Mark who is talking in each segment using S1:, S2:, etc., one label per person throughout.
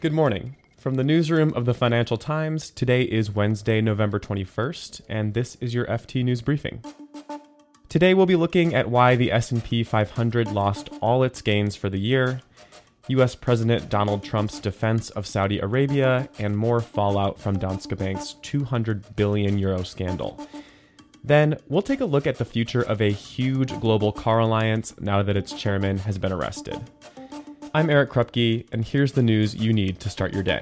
S1: Good morning. From the newsroom of the Financial Times, today is Wednesday, November 21st, and this is your FT News briefing. Today we'll be looking at why the S&P 500 lost all its gains for the year, US President Donald Trump's defense of Saudi Arabia, and more fallout from Danske Bank's 200 billion euro scandal. Then we'll take a look at the future of a huge global car alliance now that its chairman has been arrested. I'm Eric Krupke, and here's the news you need to start your day.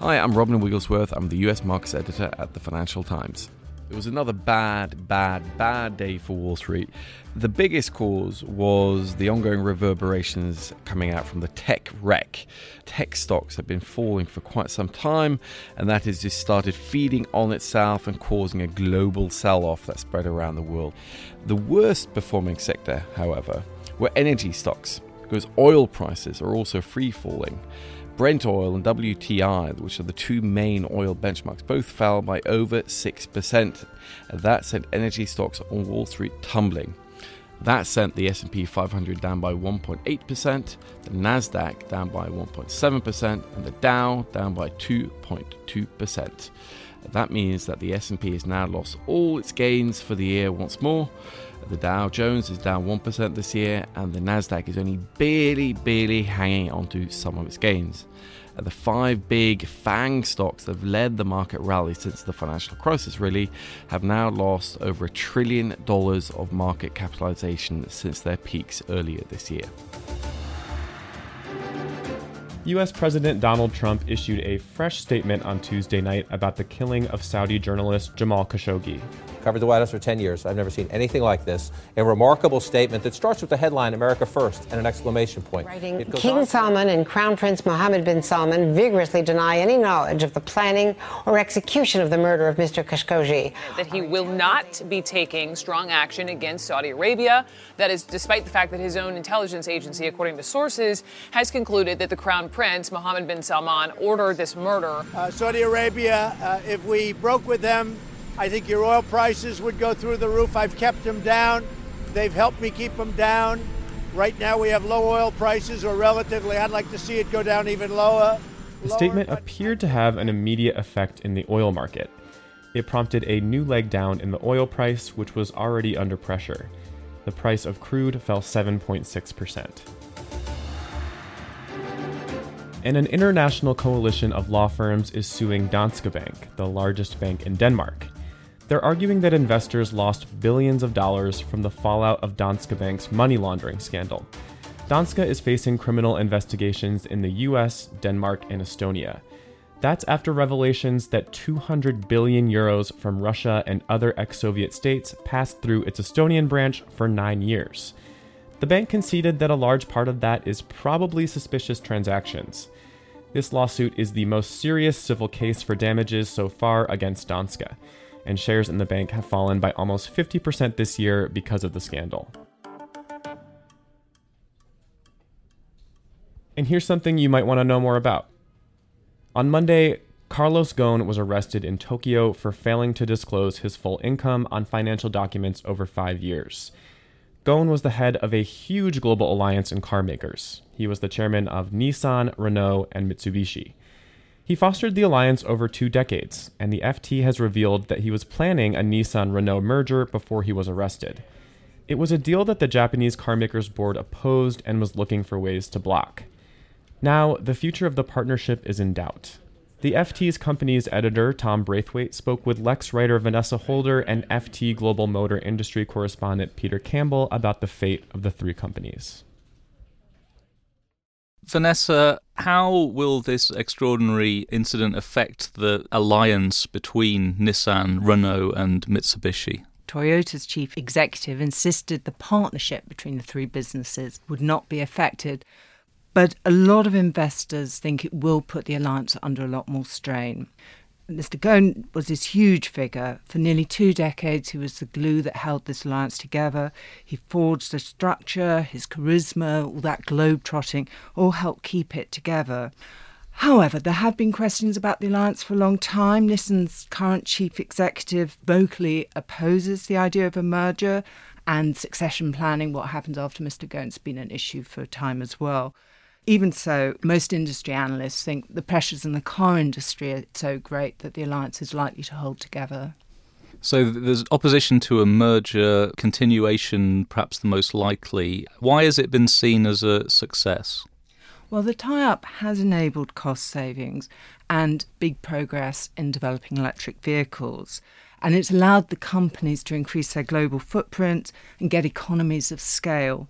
S2: Hi, I'm Robin Wigglesworth. I'm the US markets editor at the Financial Times. It was another bad, bad, bad day for Wall Street. The biggest cause was the ongoing reverberations coming out from the tech wreck. Tech stocks have been falling for quite some time, and that has just started feeding on itself and causing a global sell off that spread around the world. The worst performing sector, however, were energy stocks because oil prices are also free falling. Brent oil and WTI, which are the two main oil benchmarks, both fell by over 6%. That sent energy stocks on Wall Street tumbling. That sent the S&P 500 down by 1.8%, the Nasdaq down by 1.7%, and the Dow down by 2.2%. That means that the S&P has now lost all its gains for the year once more. The Dow Jones is down 1% this year, and the Nasdaq is only barely, barely hanging onto some of its gains. Uh, the five big FANG stocks that have led the market rally since the financial crisis really have now lost over a trillion dollars of market capitalization since their peaks earlier this year.
S1: US President Donald Trump issued a fresh statement on Tuesday night about the killing of Saudi journalist Jamal Khashoggi.
S3: Covered the White House for 10 years. I've never seen anything like this. A remarkable statement that starts with the headline America First and an exclamation point.
S4: Writing, King on. Salman and Crown Prince Mohammed bin Salman vigorously deny any knowledge of the planning or execution of the murder of Mr. Khashoggi.
S5: That he will not be taking strong action against Saudi Arabia. That is despite the fact that his own intelligence agency, according to sources, has concluded that the Crown Prince Mohammed bin Salman ordered this murder.
S6: Uh, Saudi Arabia, uh, if we broke with them, I think your oil prices would go through the roof. I've kept them down. They've helped me keep them down. Right now we have low oil prices, or relatively. I'd like to see it go down even lower.
S1: The statement appeared to have an immediate effect in the oil market. It prompted a new leg down in the oil price, which was already under pressure. The price of crude fell 7.6%. And an international coalition of law firms is suing Danske Bank, the largest bank in Denmark. They're arguing that investors lost billions of dollars from the fallout of Danske Bank's money laundering scandal. Danske is facing criminal investigations in the US, Denmark, and Estonia. That's after revelations that 200 billion euros from Russia and other ex Soviet states passed through its Estonian branch for nine years. The bank conceded that a large part of that is probably suspicious transactions. This lawsuit is the most serious civil case for damages so far against Danske and shares in the bank have fallen by almost 50% this year because of the scandal. And here's something you might want to know more about. On Monday, Carlos Ghosn was arrested in Tokyo for failing to disclose his full income on financial documents over five years. Ghosn was the head of a huge global alliance in car makers. He was the chairman of Nissan, Renault, and Mitsubishi. He fostered the alliance over two decades, and the FT has revealed that he was planning a Nissan Renault merger before he was arrested. It was a deal that the Japanese carmakers board opposed and was looking for ways to block. Now, the future of the partnership is in doubt. The FT's company's editor, Tom Braithwaite, spoke with Lex writer Vanessa Houlder and FT Global Motor Industry correspondent Peter Campbell about the fate of the three companies.
S7: Vanessa, how will this extraordinary incident affect the alliance between Nissan, Renault, and Mitsubishi?
S8: Toyota's chief executive insisted the partnership between the three businesses would not be affected. But a lot of investors think it will put the alliance under a lot more strain. Mr. Ghosn was this huge figure. For nearly two decades, he was the glue that held this alliance together. He forged the structure, his charisma, all that globe trotting, all helped keep it together. However, there have been questions about the alliance for a long time. Nissan's current chief executive vocally opposes the idea of a merger, And succession planning, what happens after Mr. Ghosn's been an issue for a time as well. Even so, most industry analysts think the pressures in the car industry are so great that the alliance is likely to hold together.
S7: So there's opposition to a merger, continuation perhaps the most likely. Why has it been seen as a success?
S8: Well, the tie up has enabled cost savings and big progress in developing electric vehicles. And it's allowed the companies to increase their global footprint and get economies of scale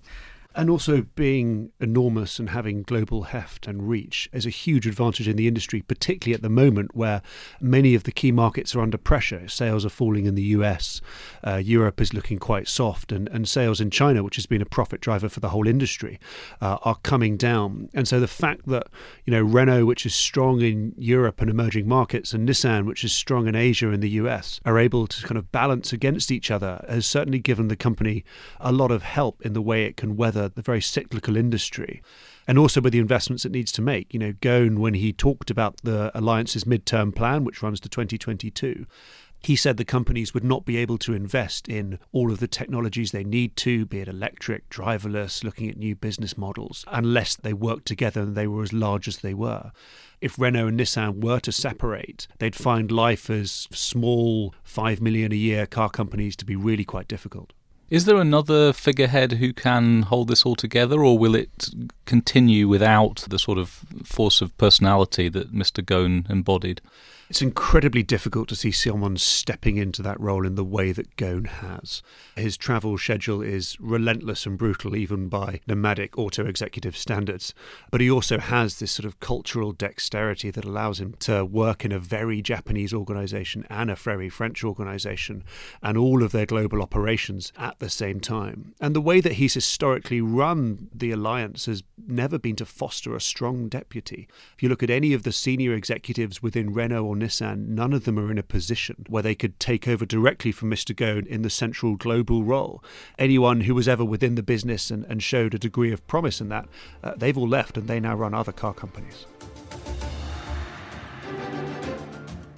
S9: and also being enormous and having global heft and reach is a huge advantage in the industry, particularly at the moment where many of the key markets are under pressure. Sales are falling in the US, uh, Europe is looking quite soft, and, and sales in China, which has been a profit driver for the whole industry, uh, are coming down. And so the fact that you know Renault, which is strong in Europe and emerging markets, and Nissan, which is strong in Asia and the US, are able to kind of balance against each other, has certainly given the company a lot of help in the way it can weather the very cyclical industry and also with the investments it needs to make. You know, Ghosn, when he talked about the alliance's midterm plan, which runs to 2022, he said the companies would not be able to invest in all of the technologies they need to, be it electric, driverless, looking at new business models, unless they worked together and they were as large as they were. If Renault and Nissan were to separate, they'd find life as small, 5 million a year car companies to be really quite difficult.
S7: Is there another figurehead who can hold this all together, or will it continue without the sort of force of personality that Mr. Ghosn embodied?
S9: It's incredibly difficult to see someone stepping into that role in the way that Ghosn has. His travel schedule is relentless and brutal, even by nomadic auto executive standards. But he also has this sort of cultural dexterity that allows him to work in a very Japanese organization and a very French organization and all of their global operations at the same time. And the way that he's historically run the alliance has never been to foster a strong deputy. If you look at any of the senior executives within Renault or Nissan, none of them are in a position where they could take over directly from Mr. Ghosn in the central global role. Anyone who was ever within the business and, and showed a degree of promise in that, uh, they've all left and they now run other car companies.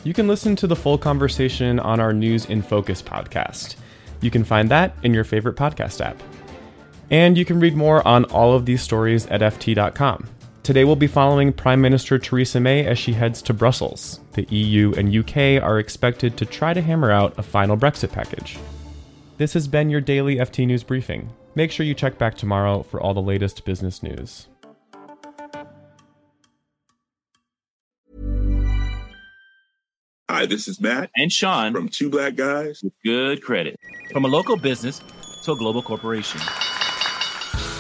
S1: You can listen to the full conversation on our News in Focus podcast. You can find that in your favorite podcast app. And you can read more on all of these stories at FT.com. Today we'll be following Prime Minister Theresa May as she heads to Brussels. The EU and UK are expected to try to hammer out a final Brexit package. This has been your daily FT News briefing. Make sure you check back tomorrow for all the latest business news.
S10: Hi, this is Matt
S11: and Sean
S10: from Two Black Guys
S11: with Good Credit. From a local business to a global corporation.